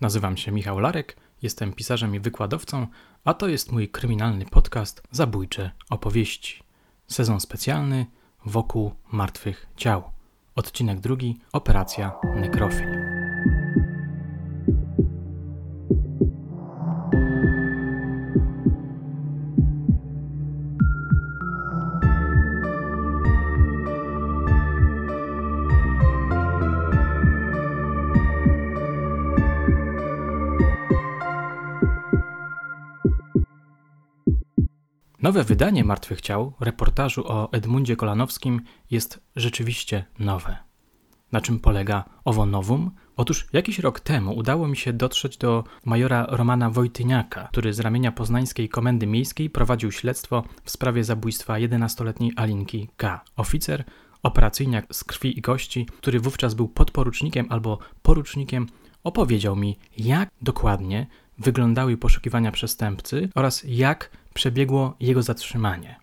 Nazywam się Michał Larek, jestem pisarzem i wykładowcą, a to jest mój kryminalny podcast Zabójcze opowieści. Sezon specjalny wokół martwych ciał. Odcinek drugi Operacja Nekrofil. Nowe wydanie Martwych Ciał, reportażu o Edmundzie Kolanowskim, jest rzeczywiście nowe. Na czym polega owo nowum? Otóż jakiś rok temu udało mi się dotrzeć do majora Romana Wojtyniaka, który z ramienia poznańskiej Komendy Miejskiej prowadził śledztwo w sprawie zabójstwa 11-letniej Alinki K. Oficer, operacyjniak z krwi i kości, który wówczas był podporucznikiem albo porucznikiem, opowiedział mi, jak dokładnie wyglądały poszukiwania przestępcy oraz jak przebiegło jego zatrzymanie.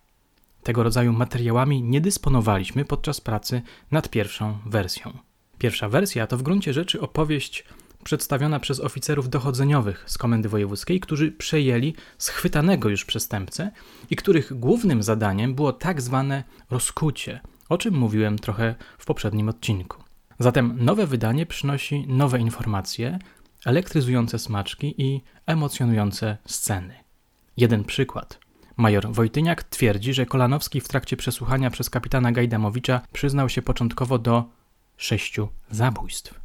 Tego rodzaju materiałami nie dysponowaliśmy podczas pracy nad pierwszą wersją. Pierwsza wersja to w gruncie rzeczy opowieść przedstawiona przez oficerów dochodzeniowych z Komendy Wojewódzkiej, którzy przejęli schwytanego już przestępcę i których głównym zadaniem było tak zwane rozkucie, o czym mówiłem trochę w poprzednim odcinku. Zatem nowe wydanie przynosi nowe informacje, elektryzujące smaczki i emocjonujące sceny. Jeden przykład. Major Wojtyniak twierdzi, że Kolanowski w trakcie przesłuchania przez kapitana Gajdamowicza przyznał się początkowo do sześciu zabójstw.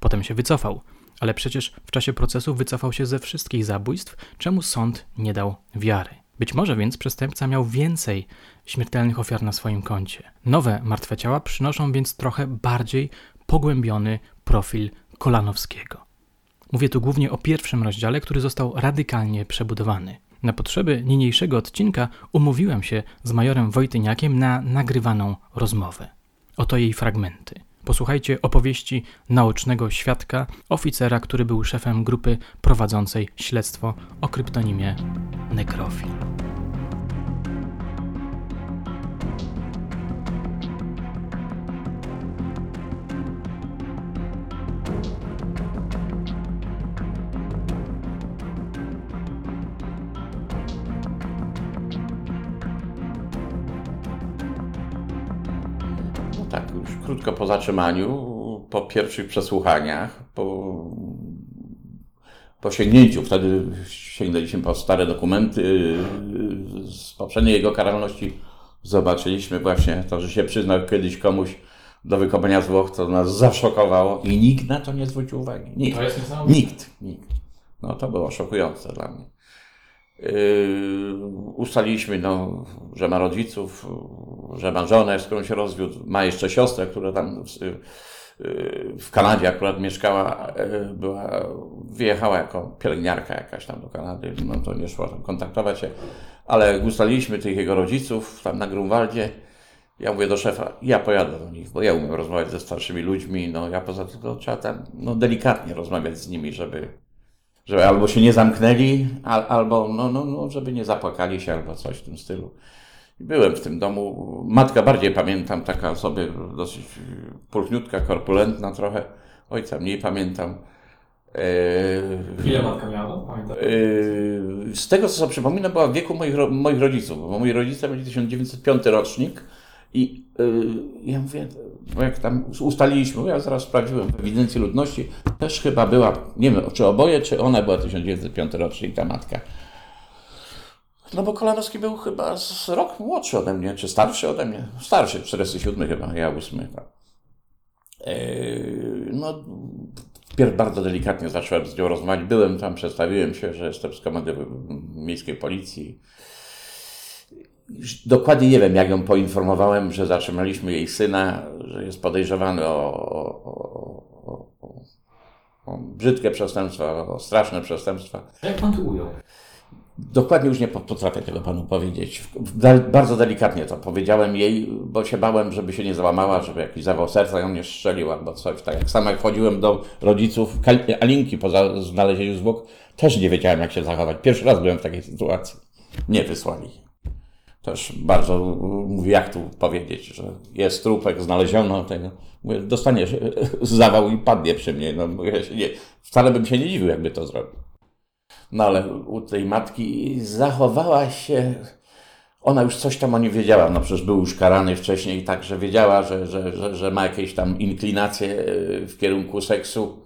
Potem się wycofał, ale przecież w czasie procesu wycofał się ze wszystkich zabójstw, czemu sąd nie dał wiary. Być może więc przestępca miał więcej śmiertelnych ofiar na swoim koncie. Nowe martwe ciała przynoszą więc trochę bardziej pogłębiony profil Kolanowskiego. Mówię tu głównie o pierwszym rozdziale, który został radykalnie przebudowany. Na potrzeby niniejszego odcinka umówiłem się z majorem Wojtyniakiem na nagrywaną rozmowę. Oto jej fragmenty. Posłuchajcie opowieści naocznego świadka, oficera, który był szefem grupy prowadzącej śledztwo o kryptonimie Nekrofil. Tak już krótko po zatrzymaniu, po pierwszych przesłuchaniach, po, po sięgnięciu, wtedy sięgnęliśmy po stare dokumenty z poprzedniej jego karalności, zobaczyliśmy właśnie to, że się przyznał kiedyś komuś do wykopania zwłok, to nas zaszokowało i nikt na to nie zwrócił uwagi. Nikt. Nikt. Nikt. No to było szokujące dla mnie. Yy, ustaliliśmy, no, że ma rodziców, że ma żonę, z którą się rozwiódł, ma jeszcze siostrę, która tam w, yy, Kanadzie akurat mieszkała, yy, była, wyjechała jako pielęgniarka jakaś tam do Kanady, no to nie szło tam kontaktować się, ale ustaliliśmy tych jego rodziców tam na Grunwaldzie. Ja mówię do szefa, ja pojadę do nich, bo ja umiem rozmawiać ze starszymi ludźmi, no ja poza tym to trzeba tam no, delikatnie rozmawiać z nimi, żeby, żeby albo się nie zamknęli, al, albo no, no, no, żeby nie zapłakali się, albo coś w tym stylu. Byłem w tym domu. Matka bardziej pamiętam, taka sobie dosyć pulchniutka, korpulentna trochę. Ojca mniej pamiętam. Ile matka miała? Pamiętam. Z tego, co sobie przypomina, była w wieku moich, moich rodziców, bo moi rodzice byli 1905 rocznik i yy, ja mówię, bo jak tam ustaliliśmy, ja zaraz sprawdziłem w ewidencji ludności, też chyba była, nie wiem, czy oboje, czy ona była 1905 rocznik, ta matka. No bo Kolanowski był chyba z rok młodszy ode mnie, czy starszy ode mnie. Starszy, 47 chyba, ja 8. Tak. Yy, no, wpierw bardzo delikatnie zacząłem z nią rozmawiać. Byłem tam, przedstawiłem się, że jestem z komendy miejskiej policji. Dokładnie nie wiem, jak ją poinformowałem, że zatrzymaliśmy jej syna, że jest podejrzewany o, o, o, o brzydkie przestępstwa, o straszne przestępstwa. Jak pan to ujął? Dokładnie już nie potrafię tego panu powiedzieć. Bardzo delikatnie to powiedziałem jej, bo się bałem, żeby się nie załamała, żeby jakiś zawał serca ją nie strzelił albo coś. Tak jak sam jak wchodziłem do rodziców Alinki po znalezieniu zwłok, też nie wiedziałem jak się zachować. Pierwszy raz byłem w takiej sytuacji. Nie wysłali. Też bardzo mówi, jak tu powiedzieć, że jest trupek, znaleziono tego. Mówię, dostanie zawał i padnie przy mnie. No, nie, wcale bym się nie dziwił, jakby to zrobił. No ale u tej matki zachowała się. Ona już coś tam o nim wiedziała, no przecież był już karany wcześniej, także wiedziała, że, że, że, że ma jakieś tam inklinacje e, w kierunku seksu.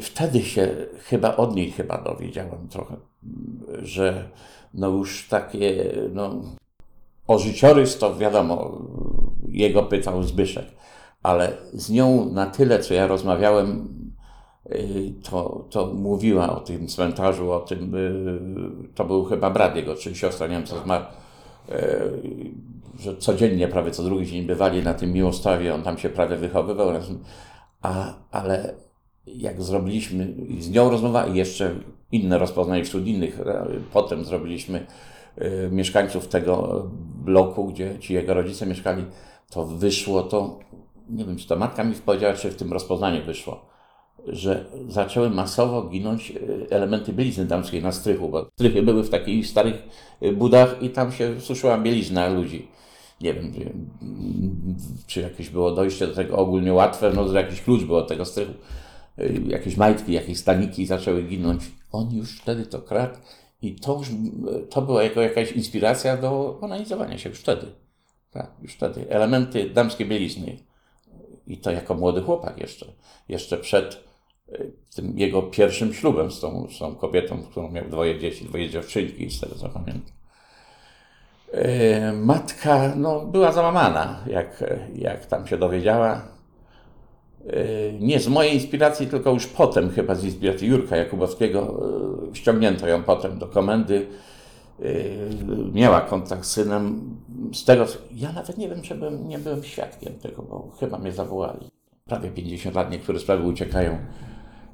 Wtedy się chyba od niej chyba dowiedziałem trochę, że no już takie, no o życiorys to wiadomo, jego pytał Zbyszek, ale z nią na tyle, co ja rozmawiałem, y, to, to mówiła o tym cmentarzu, o tym, y, to był chyba brat jego, czy siostra, nie wiem co zmarł, y, że codziennie, prawie co drugi dzień bywali na tym miłostawie, on tam się prawie wychowywał, a, ale jak zrobiliśmy z nią rozmowa i jeszcze inne rozpoznanie wśród innych, e, potem zrobiliśmy y, mieszkańców tego bloku, gdzie ci jego rodzice mieszkali, to wyszło to, nie wiem, czy to matka mi powiedziała, czy w tym rozpoznaniu wyszło, że zaczęły masowo ginąć elementy bielizny damskiej na strychu, bo strychy były w takich starych budach i tam się suszyła bielizna ludzi. Nie wiem, czy, jakieś było dojście do tego ogólnie łatwe, no jakiś klucz było od tego strychu. Y, Jakieś majtki, jakieś staniki zaczęły ginąć. On już wtedy to kradł i to już to była jako jakaś inspiracja do onanizowania się już wtedy. Tak, już wtedy. Elementy damskiej bielizny. I to jako młody chłopak jeszcze. Jeszcze przed y, tym jego pierwszym ślubem z tą, z tą kobietą, z którą miał dwoje dzieci, dwoje dziewczynki, z tego co pamiętam. Y, Matka no, była załamana, jak, jak tam się dowiedziała. Y, Nie z mojej inspiracji, tylko już potem, chyba z inspiracji Jurka Jakubowskiego, y, ściągnięto ją potem do komendy. Y, Miała kontakt z synem. Z tego, ja nawet nie wiem, czy byłem, nie byłem świadkiem tego, bo chyba mnie zawołali. Prawie 50 lat, niektóre sprawy uciekają.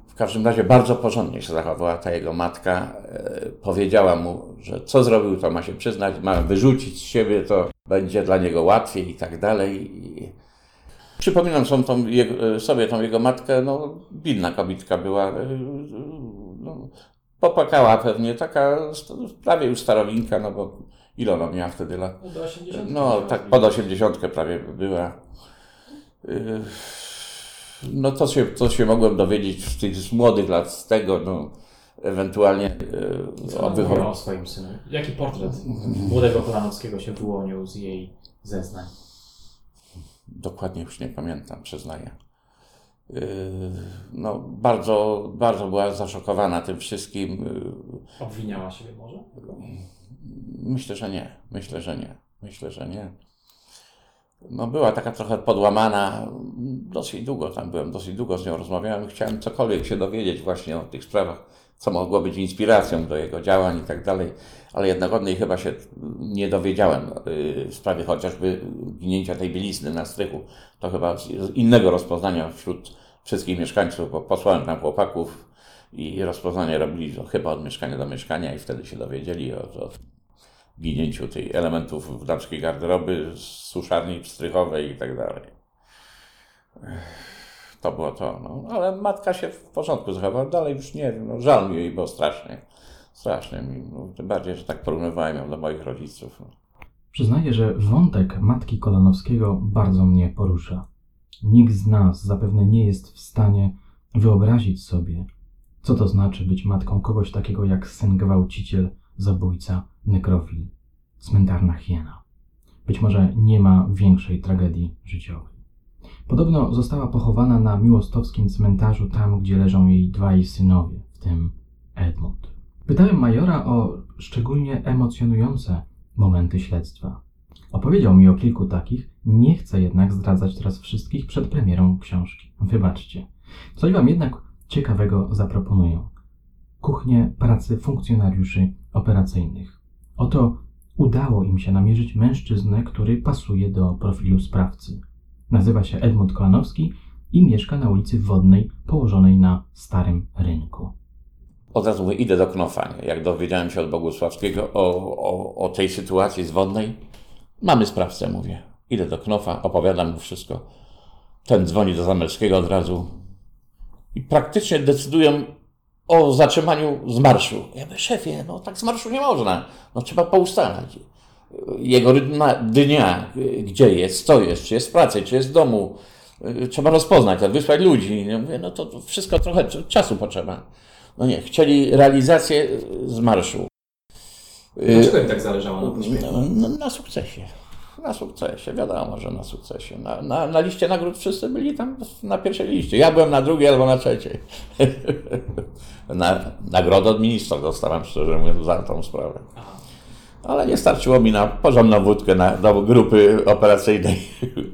W każdym razie bardzo porządnie się zachowała ta jego matka. Powiedziała mu, że co zrobił, to ma się przyznać, ma wyrzucić z siebie, to będzie dla niego łatwiej i tak dalej. Przypominam są tą jego, sobie tą jego matkę, no bidna kobitka była. e, No, popłakała pewnie, taka prawie już starowinka, no bo ile ona miała wtedy lat? 80. No, tak pod 80 prawie była. Yy, No to się, to się mogłem dowiedzieć z tych z młodych lat, z tego, no, ewentualnie yy, o wychowaniu. o swoim synu? Jaki portret młodego Kolanowskiego się wyłonił z jej zeznań? Dokładnie już nie pamiętam, przyznaję. Yy, No, bardzo, bardzo była zaszokowana tym wszystkim. Yy, Obwiniała siebie może? Myślę, że nie. Myślę, że nie. Myślę, że nie. No była taka trochę podłamana. Dosyć długo tam byłem, dosyć długo z nią rozmawiałem. Chciałem cokolwiek się dowiedzieć właśnie o tych sprawach, co mogło być inspiracją do jego działań i tak dalej. Ale jednak od niej chyba się nie dowiedziałem yy, w sprawie chociażby ginięcia tej bielizny na strychu. To chyba z innego rozpoznania wśród wszystkich mieszkańców, bo posłałem tam chłopaków i rozpoznanie robili chyba od mieszkania do mieszkania i wtedy się dowiedzieli o, o ginięciu tych elementów w damskiej garderoby, suszarni strychowej i tak dalej. To było to, no. Ale matka się w porządku zachowała, dalej już nie wiem, no, żal mi jej było strasznie. Strasznie mi, no, tym bardziej, że tak porównywałem ją do moich rodziców. Przyznaję, że wątek matki Kolanowskiego bardzo mnie porusza. Nikt z nas zapewne nie jest w stanie wyobrazić sobie, co to znaczy być matką kogoś takiego jak syn gwałciciel, zabójca, nekrofil, cmentarna hiena. Być może nie ma większej tragedii życiowej. Podobno została pochowana na miłostowskim cmentarzu, tam gdzie leżą jej dwaj synowie, w tym Edmund. Pytałem majora o szczególnie emocjonujące momenty śledztwa. Opowiedział mi o kilku takich, nie chcę jednak zdradzać teraz wszystkich przed premierą książki. Wybaczcie. Coś wam jednak ciekawego zaproponuję. Kuchnię pracy funkcjonariuszy operacyjnych. Oto udało im się namierzyć mężczyznę, który pasuje do profilu sprawcy. Nazywa się Edmund Kolanowski i mieszka na ulicy Wodnej, położonej na Starym Rynku. Od razu mówię, idę do Knofa. Jak dowiedziałem się od Bogusławskiego o, o, o tej sytuacji z Wodnej, mamy sprawcę, mówię. Idę do Knofa, opowiadam mu wszystko. Ten dzwoni do Zamelskiego od razu i praktycznie decydują o zatrzymaniu z marszu. Ja mówię, szefie, no tak z marszu nie można. No trzeba poustalać. Jego rytm dnia, gdzie jest, co jest, czy jest w pracy, czy jest w domu. Trzeba rozpoznać, wysłać ludzi. Ja mówię, no to wszystko trochę czasu potrzeba. No nie, chcieli realizację z marszu. Dlaczego im tak zależało na no, no, na sukcesie. Na sukcesie, wiadomo, że na sukcesie. Na, na, na liście nagród wszyscy byli tam na pierwszej liście. Ja byłem na drugiej albo na trzeciej. na, nagrodę od ministra dostałem, szczerze mówiąc, za tą sprawę. Ale nie starczyło mi na porządną wódkę na, do grupy operacyjnej.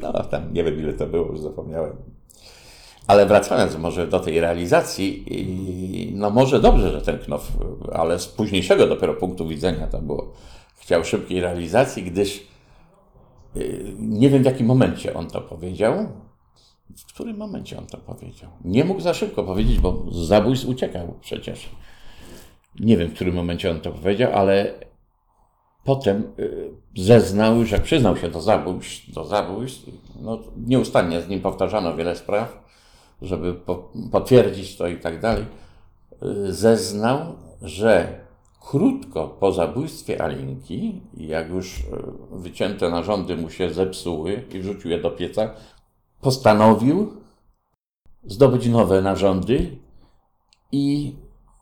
No tam nie wiem ile to było, już zapomniałem. Ale wracając może do tej realizacji, no może dobrze, że ten Knof, ale z późniejszego dopiero punktu widzenia to było, chciał szybkiej realizacji, gdyż y, nie wiem w jakim momencie on to powiedział. W którym momencie on to powiedział? Nie mógł za szybko powiedzieć, bo zabójstw uciekał przecież. Nie wiem w którym momencie on to powiedział, ale potem y, zeznał, że przyznał się do zabójstw, do zabójstw. No, nieustannie z nim powtarzano wiele spraw żeby po, potwierdzić to i tak dalej, y, zeznał, że krótko po zabójstwie Alinki, jak już y, wycięte narządy mu się zepsuły i wrzucił je do pieca, postanowił zdobyć nowe narządy i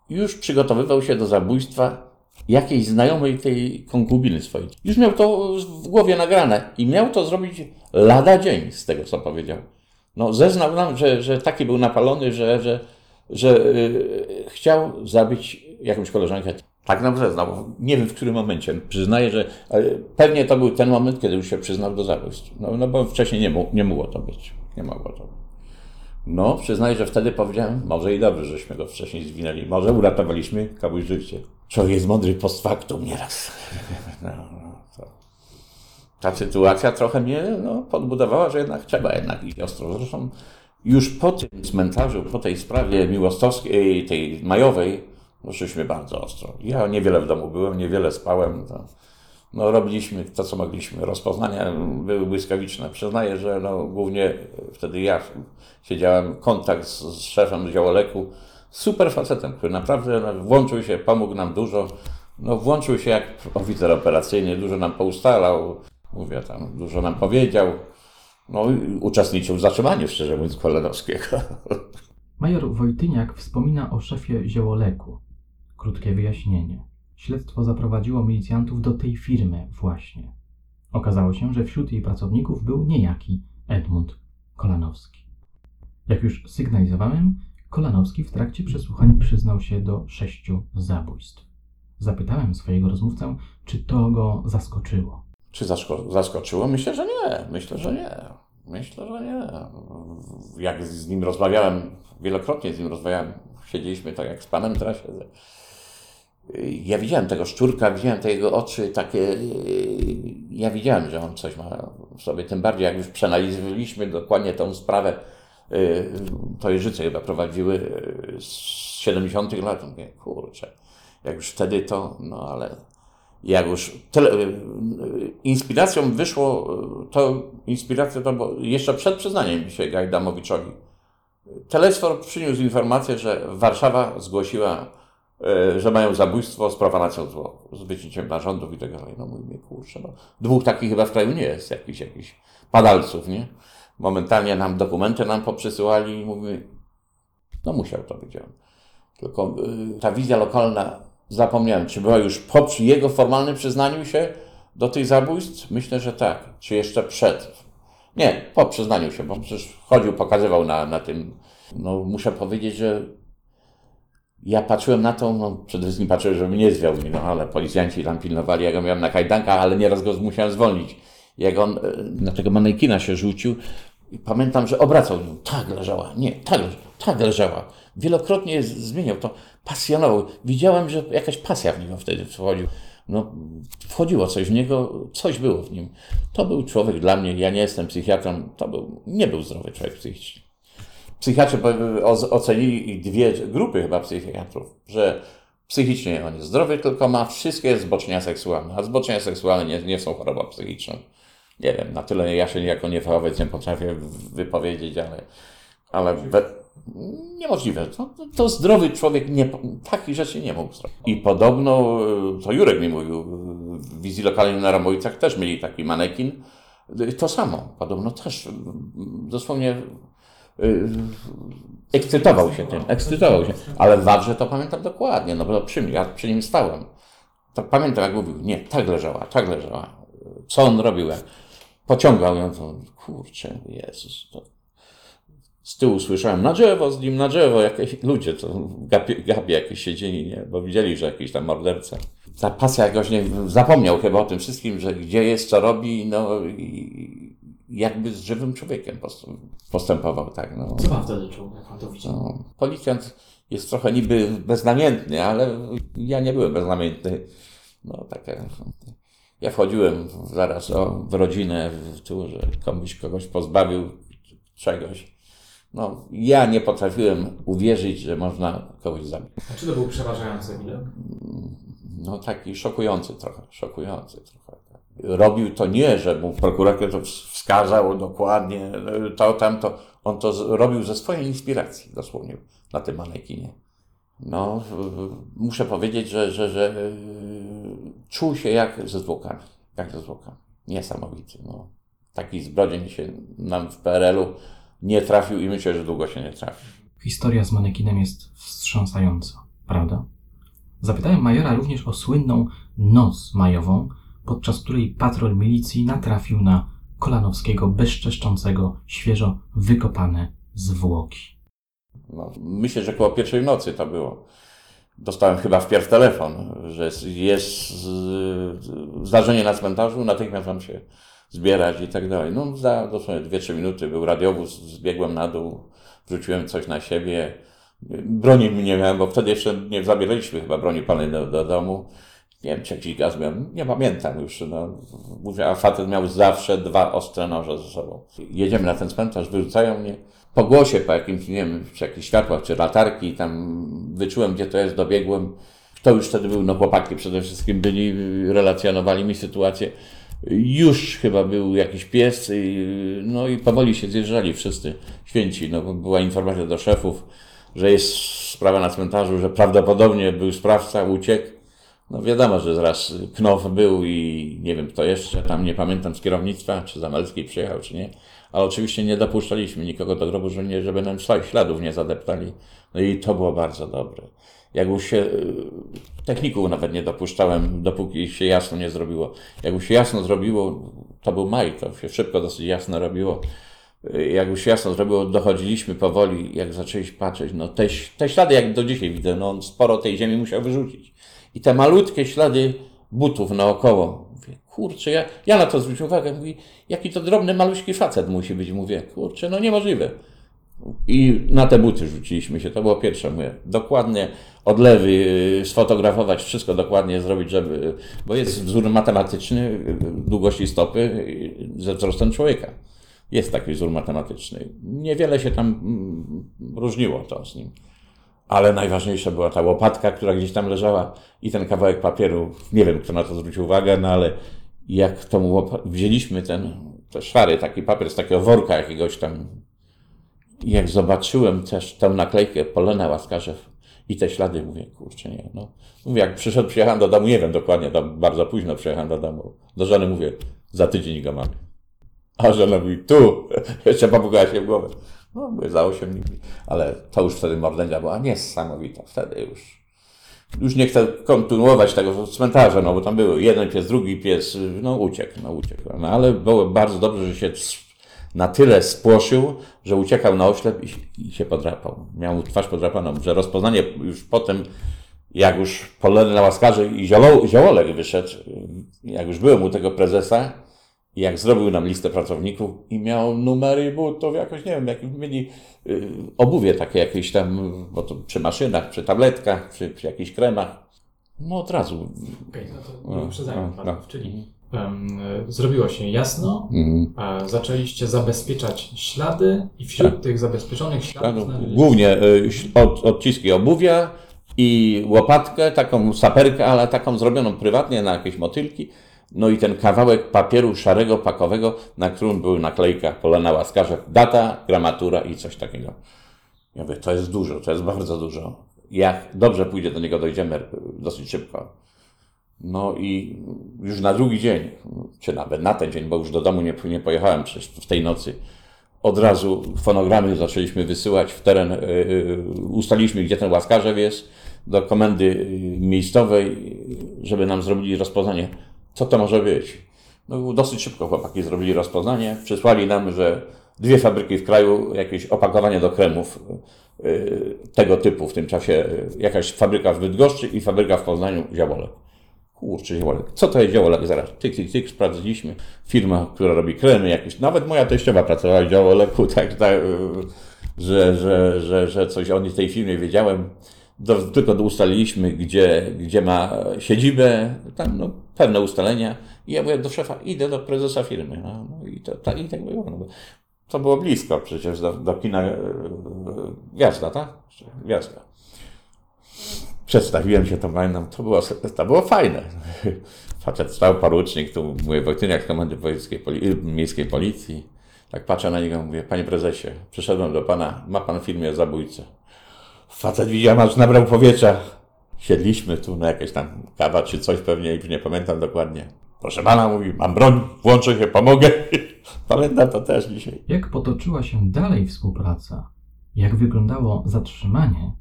już przygotowywał się do zabójstwa jakiejś znajomej tej konkubiny swojej. Już miał to w głowie nagrane i miał to zrobić lada dzień z tego, co powiedział. No, zeznał nam, że, że taki był napalony, że, że, że yy, chciał zabić jakąś koleżankę. Tak nam zeznał. Nie wiem w którym momencie. Przyznaję, że pewnie to był ten moment, kiedy już się przyznał do zabójstw. No, no bo wcześniej nie, nie mogło to być. Nie mogło to być. No, przyznaję, że wtedy powiedziałem, może i dobrze, żeśmy go wcześniej zwinęli. Może uratowaliśmy komuś życie. Człowiek jest mądry post factum nieraz. No, no ta sytuacja trochę mnie no, podbudowała, że jednak trzeba jednak iść ostro. Zresztą już po tym cmentarzu, po tej sprawie miłostowskiej, tej majowej, poszliśmy bardzo ostro. Ja niewiele w domu byłem, niewiele spałem. To, no, robiliśmy to, co mogliśmy. Rozpoznania były błyskawiczne. Przyznaję, że no, głównie wtedy ja siedziałem, kontakt z, z szefem działoleku, super facetem, który naprawdę no, włączył się, pomógł nam dużo. No, włączył się jak oficer operacyjny, dużo nam poustalał, Mówię tam, dużo nam powiedział. No uczestniczył w zatrzymaniu, szczerze mówiąc, Kolenowskiego. Major Wojtyniak wspomina o szefie Ziołoleku. Krótkie wyjaśnienie. Śledztwo zaprowadziło milicjantów do tej firmy właśnie. Okazało się, że wśród jej pracowników był niejaki Edmund Kolanowski. Jak już sygnalizowałem, Kolanowski w trakcie przesłuchań przyznał się do sześciu zabójstw. Zapytałem swojego rozmówcę, czy to go zaskoczyło. Czy zaskoczyło? Myślę, że nie. Myślę, że nie. Myślę, że nie. Jak z nim rozmawiałem, wielokrotnie z nim rozmawiałem, siedzieliśmy tak jak z panem teraz siedzę. Ja widziałem tego szczurka, widziałem te jego oczy takie. Ja widziałem, że on coś ma w sobie. Tym bardziej, jak już przeanalizowaliśmy dokładnie tą sprawę, to Jeżyce chyba prowadziły z 70. lat. Mówię, kurczę, jak już wtedy to, no ale jak już tele, y, y, inspiracją wyszło, y, to inspiracja to było jeszcze przed przyznaniem się Gajdamowiczowi. Telesfor przyniósł informację, że Warszawa zgłosiła, że mają zabójstwo z profanacją zwłoku, z wyciciem narządów i tak dalej. No mówię, kurczę, no. Dwóch takich chyba w kraju nie jest, jakichś, jakichś padalców, nie? Momentalnie nam dokumenty nam poprzysyłali i mówimy, no musiał to być on. Tylko ta wizja lokalna Zapomniałem, czy była już po jego formalnym przyznaniu się do tych zabójstw? Myślę, że tak. Czy jeszcze przed? Nie, po przyznaniu się, bo przecież chodził, pokazywał na, na tym. No, muszę powiedzieć, że ja patrzyłem na to, no, przede wszystkim patrzyłem, żeby mnie zwiał, no, ale policjanci tam pilnowali, ja go miałem na kajdankach, ale nieraz go musiałem zwolnić. Jak on e, na tego manekina się rzucił, i pamiętam, że obracał ją. Tak leżała, nie, tak, tak leżała. Wielokrotnie zmieniał to, pasjonował. Widziałem, że jakaś pasja w niego wtedy wchodził. No, wchodziło coś w niego, coś było w nim. To był człowiek dla mnie, ja nie jestem psychiatrą, to był, nie był zdrowy człowiek psychicznie. Psychiatrzy ocenili dwie grupy chyba psychiatrów, że psychicznie on jest zdrowy, tylko ma wszystkie zboczenia seksualne, a zboczenia seksualne nie, nie są chorobą psychiczną. Nie wiem, na tyle ja się jako niefachowiec nie potrafię wypowiedzieć, ale, ale we, niemożliwe. To, to, zdrowy człowiek nie, takich rzeczy nie mógł zrobić. I podobno, to Jurek mi mówił, w wizji lokalnej na Ramowicach też mieli taki manekin. To samo, podobno też dosłownie y, ekscytował się tym, ekscytował się. Ale w Wawrze to pamiętam dokładnie, no bo przy, ja przy nim stałem. To pamiętam, jak mówił, nie, tak leżała, tak leżała. Co on robił? Pociągał ją, to kurczę, Jezus, to z tyłu słyszałem na drzewo z nim, na drzewo, jakieś ludzie, to gapie jakieś siedzieli, nie? bo widzieli, że jakiś tam morderca. Ta pasja jakoś nie, zapomniał chyba o tym wszystkim, że gdzie jest, co robi, no i jakby z żywym człowiekiem postępował, tak. No. Co pan wtedy czuł, jak pan to widział? No, policjant jest trochę niby beznamiętny, ale ja nie byłem beznamiętny. No takie... Ja wchodziłem zaraz o, w rodzinę, w to, że komuś kogoś pozbawił czegoś no, ja nie potrafiłem uwierzyć, że można kogoś zabić. A czy to był przerażający widok? No taki szokujący trochę, szokujący trochę. Robił to nie, że mu prokurator to wskazał dokładnie, to tamto. On to robił ze swojej inspiracji, dosłownie, na tym manekinie. No, muszę powiedzieć, że, że, że czuł się jak ze zwłokami, jak ze zwłokami. Niesamowity, no. Taki zbrodzień się nam w PRL-u nie trafił i myślę, że długo się nie trafi. Historia z manekinem jest wstrząsająca, prawda? Zapytałem majora również o słynną noc majową, podczas której patrol milicji natrafił na Kolanowskiego bezczeszczącego, świeżo wykopane zwłoki. No, myślę, że koło pierwszej nocy to było. Dostałem chyba wpierw telefon, że jest, jest zdarzenie na cmentarzu, natychmiast mam się zbierać i tak dalej. No za dosłownie 2-3 minuty był radiowóz, zbiegłem na dół, wrzuciłem coś na siebie. Broni nie miałem, bo wtedy jeszcze nie zabieraliśmy chyba broni palnej do, do domu. Nie wiem, czy jakiś gaz miałem, nie pamiętam już. No. Mówię, a facet miał zawsze dwa ostre noże ze sobą. Jedziemy na ten cmentarz, wyrzucają mnie. Po głosie, po jakimś, nie wiem, czy jakichś światłach, czy latarki, tam wyczułem, gdzie to jest, dobiegłem. Kto już wtedy był? No chłopaki przede wszystkim byli, relacjonowali mi sytuację. Już chyba był jakiś pies, no i powoli się zjeżdżali wszyscy święci. No, była informacja do szefów, że jest sprawa na cmentarzu, że prawdopodobnie był sprawca, uciekł. No wiadomo, że zaraz Knof był i nie wiem kto jeszcze, tam nie pamiętam z kierownictwa, czy Zamelski przyjechał, czy nie. Ale oczywiście nie dopuszczaliśmy nikogo do grobu, żeby, żeby nam śladów nie zadeptali. No i to było bardzo dobre. Jak już się, y, techników nawet nie dopuszczałem, dopóki się jasno nie zrobiło. Jak już się jasno zrobiło, to był maj, to się szybko dosyć jasno robiło. Y, jak już jasno zrobiło, dochodziliśmy powoli, jak zaczęliśmy patrzeć, no te, te ślady, jak do dzisiaj widzę, no on sporo tej ziemi musiał wyrzucić. I te malutkie ślady butów naokoło. Mówię, kurczę, ja, ja na to zwróciłem uwagę, mówię, jaki to drobny, maluśki facet musi być. Mówię, kurczę, no niemożliwe. I na te buty rzuciliśmy się, to było pierwsze, mówię, dokładnie odlewy y, sfotografować, wszystko dokładnie zrobić, żeby, bo jest wzór matematyczny y, długości stopy y, ze wzrostem człowieka. Jest taki wzór matematyczny. Niewiele się tam mm, różniło to z nim. Ale najważniejsza była ta łopatka, która gdzieś tam leżała i ten kawałek papieru. Nie wiem, kto na to zwrócił uwagę, no ale jak tą wzięliśmy ten, te szwary, taki papier z takiego worka jakiegoś tam jak zobaczyłem też tę naklejkę Polena Łaskarzew i te ślady, mówię, kurczę, nie, no. Mówię, jak przyszedł, przyjechałem do domu, nie wiem dokładnie, tam bardzo późno przyjechałem do domu. Do żony mówię, za tydzień go mamy. A żona mówi, tu, jeszcze popukała się w głowę. No, mówię, za osiem dni. Ale to już wtedy mordęga była niesamowita. Wtedy już, już nie chcę kontynuować tego cmentarza, no bo tam były jeden pies, drugi pies, no uciekł, no uciekł. No ale było bardzo dobrze, że się na tyle spłoszył, że uciekał na oślep i, i się podrapał. Miał twarz podrapaną, że rozpoznanie już potem, jak już polony na łaskarze i zioło, ziołolek wyszedł, jak już byłem u tego prezesa, i jak zrobił nam listę pracowników i miał numery butów, jakoś nie wiem, jak mieli y, obuwie takie jakieś tam, bo to przy maszynach, przy tabletkach, przy, przy jakichś kremach. No od razu. Okej, okay, no to uprzedzajmy no, no. czyli zrobiło się jasno, mhm. zaczęliście zabezpieczać ślady i wśród tak. tych zabezpieczonych śladów... Głównie y, od, odciski obuwia i łopatkę, taką saperkę, ale taką zrobioną prywatnie na jakieś motylki. No i ten kawałek papieru szarego, pakowego, na którym były naklejka Polena Łaskarzew, data, gramatura i coś takiego. Ja mówię, to jest dużo, to jest bardzo dużo. Jak dobrze pójdzie, do niego dojdziemy dosyć szybko. No i już na drugi dzień, czy nawet na ten dzień, bo już do domu nie, nie pojechałem przecież w tej nocy, od razu fonogramy zaczęliśmy wysyłać w teren, yy, ustaliliśmy, gdzie ten łaskarzew jest, do komendy miejscowej, żeby nam zrobili rozpoznanie, co to może być. No, dosyć szybko chłopaki zrobili rozpoznanie, przysłali nam, że dwie fabryki w kraju, jakieś opakowanie do kremów yy, tego typu w tym czasie, jakaś fabryka w Bydgoszczy i fabryka w Poznaniu, Ziabolek. Kurczę, ziołolek. Co to jest ziołolek? Zaraz, tyk, tyk, tyk, sprawdziliśmy. Firma, która robi kremy jakieś. Nawet moja teściowa pracowała w ziołoleku, tak, tak że, że, że, że coś o tej firmie wiedziałem. Do, tylko ustaliliśmy, gdzie, gdzie ma siedzibę, tam no, pewne ustalenia. I ja mówię do szefa, idę do prezesa firmy. No, no i, to, to, i tak było. No, to było blisko przecież do, do kina Gwiazda, tak? Gwiazda przedstawiłem się, to pamiętam, to było, to było fajne. Facet stał porucznik, tu mówię, Wojtyniak Komendy Poli Miejskiej Policji. Tak patrzę na niego, mówię, panie prezesie, przyszedłem do pana, ma pan w filmie zabójcę. Facet widziałem, aż nabrał powietrza. Siedliśmy tu na jakieś tam kawa czy coś pewnie, już nie pamiętam dokładnie. Proszę pana, mówi, mam broń, włączę się, pomogę. Pamiętam to też dzisiaj. Jak potoczyła się dalej współpraca? Jak wyglądało zatrzymanie?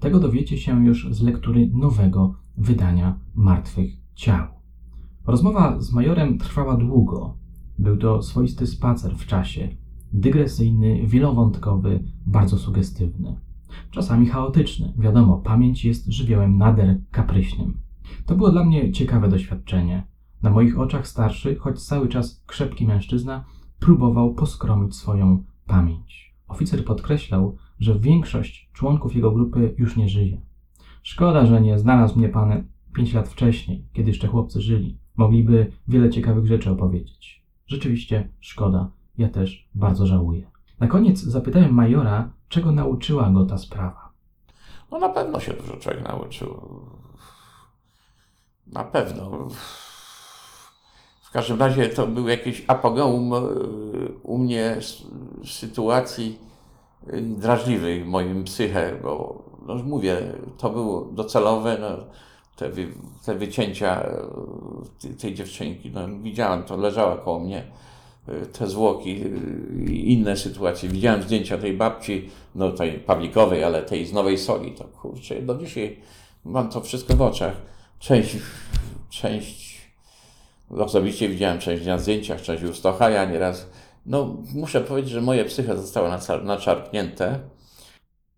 Tego dowiecie się już z lektury nowego wydania Martwych Ciał. Rozmowa z majorem trwała długo. Był to swoisty spacer w czasie, dygresyjny, wielowątkowy, bardzo sugestywny. Czasami chaotyczny. Wiadomo, pamięć jest żywiołem nader kapryśnym. To było dla mnie ciekawe doświadczenie. Na moich oczach starszy, choć cały czas krzepki mężczyzna, próbował poskromić swoją pamięć. Oficer podkreślał, że większość członków jego grupy już nie żyje. Szkoda, że nie znalazł mnie pan pięć lat wcześniej, kiedy jeszcze chłopcy żyli. Mogliby wiele ciekawych rzeczy opowiedzieć. Rzeczywiście szkoda, ja też bardzo żałuję. Na koniec zapytałem majora, czego nauczyła go ta sprawa. No na pewno się dużo czego nauczył. Na pewno. W każdym razie to był jakiś apogeum e, u mnie sytuacji drażliwy moim psychę, bo no mówię, to było docelowe, no, te, te wycięcia e, tej dziewczynki, no, widziałem, to leżała koło mnie, e, te zwłoki i inne sytuacje. Widziałem zdjęcia tej babci, no tej Pawlikowej, ale tej z Nowej Soli, to kurczę, do dzisiaj mam to wszystko w oczach. Część, część, osobiście widziałem część na zdjęciach, część u Stochaja nieraz, no, muszę powiedzieć, że moje psyche zostały naczarpnięte.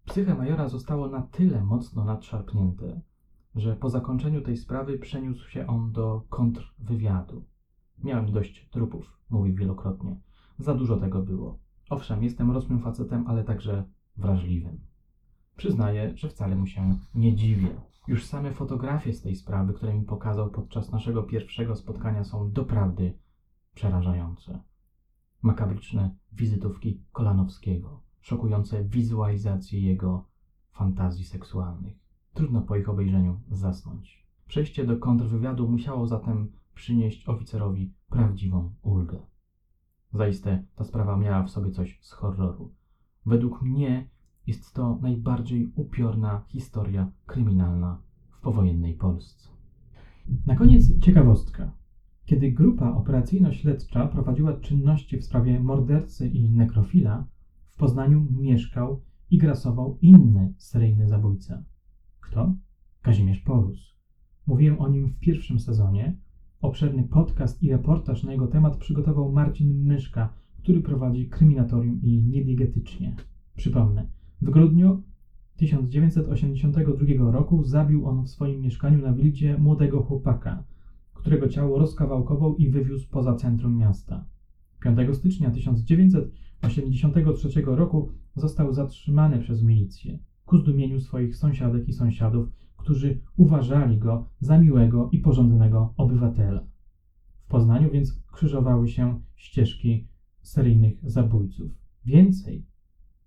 Psyche majora zostało na tyle mocno nadszarpnięte, że po zakończeniu tej sprawy przeniósł się on do kontrwywiadu. Miałem dość trupów, mówił wielokrotnie. Za dużo tego było. Owszem, jestem rosłym facetem, ale także wrażliwym. Przyznaję, że wcale mu się nie dziwię. Już same fotografie z tej sprawy, które mi pokazał podczas naszego pierwszego spotkania, są doprawdy przerażające makabryczne wizytówki Kolanowskiego, szokujące wizualizacje jego fantazji seksualnych. Trudno po ich obejrzeniu zasnąć. Przejście do kontrwywiadu musiało zatem przynieść oficerowi prawdziwą ulgę. Zaiste ta sprawa miała w sobie coś z horroru. Według mnie jest to najbardziej upiorna historia kryminalna w powojennej Polsce. Na koniec ciekawostka. Kiedy grupa operacyjno-śledcza prowadziła czynności w sprawie mordercy i nekrofila, w Poznaniu mieszkał i grasował inny seryjny zabójca. Kto? Kazimierz Polus. Mówiłem o nim w pierwszym sezonie. Obszerny podcast i reportaż na jego temat przygotował Marcin Myszka, który prowadzi kryminatorium i niediegetycznie. Przypomnę, w grudniu 1982 roku zabił on w swoim mieszkaniu na Wildzie młodego chłopaka – którego ciało rozkawałkował i wywiózł poza centrum miasta. 5 stycznia 1983 roku został zatrzymany przez milicję ku zdumieniu swoich sąsiadek i sąsiadów, którzy uważali go za miłego i porządnego obywatela. W Poznaniu więc krzyżowały się ścieżki seryjnych zabójców. Więcej,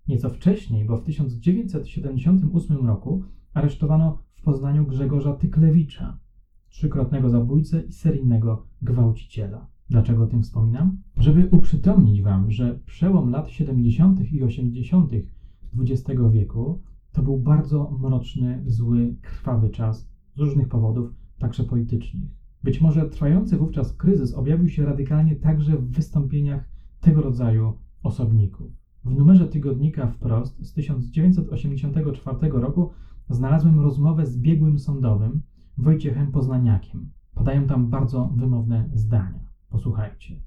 nieco wcześniej, bo w 1978 roku aresztowano w Poznaniu Grzegorza Tyklewicza, trzykrotnego zabójcę i seryjnego gwałciciela. Dlaczego o tym wspominam? Żeby uprzytomnić Wam, że przełom lat 70. i 80. XX wieku to był bardzo mroczny, zły, krwawy czas z różnych powodów, także politycznych. Być może trwający wówczas kryzys objawił się radykalnie także w wystąpieniach tego rodzaju osobników. W numerze tygodnika wprost z 1984 roku znalazłem rozmowę z biegłym sądowym Wojciechem Poznaniakiem. Podają tam bardzo wymowne zdania. Posłuchajcie.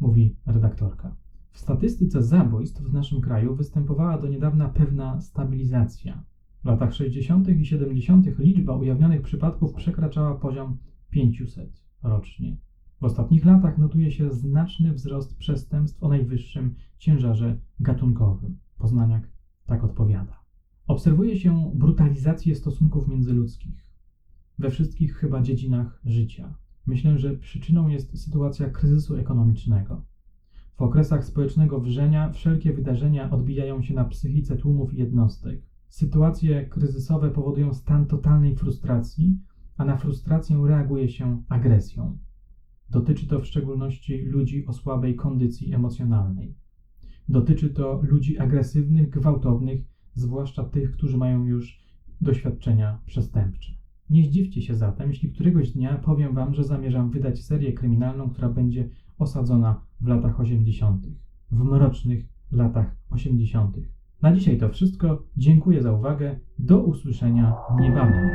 Mówi redaktorka. W statystyce zabójstw w naszym kraju występowała do niedawna pewna stabilizacja. W latach 60. i 70. liczba ujawnionych przypadków przekraczała poziom 500 rocznie. W ostatnich latach notuje się znaczny wzrost przestępstw o najwyższym ciężarze gatunkowym. Poznaniak tak odpowiada. Obserwuje się brutalizację stosunków międzyludzkich we wszystkich chyba dziedzinach życia. Myślę, że przyczyną jest sytuacja kryzysu ekonomicznego. W okresach społecznego wrzenia wszelkie wydarzenia odbijają się na psychice tłumów i jednostek. Sytuacje kryzysowe powodują stan totalnej frustracji, a na frustrację reaguje się agresją. Dotyczy to w szczególności ludzi o słabej kondycji emocjonalnej. Dotyczy to ludzi agresywnych, gwałtownych, zwłaszcza tych, którzy mają już doświadczenia przestępcze. Nie zdziwcie się zatem, jeśli któregoś dnia powiem Wam, że zamierzam wydać serię kryminalną, która będzie osadzona w latach 80., w mrocznych latach 80. Na dzisiaj to wszystko. Dziękuję za uwagę. Do usłyszenia niebawem.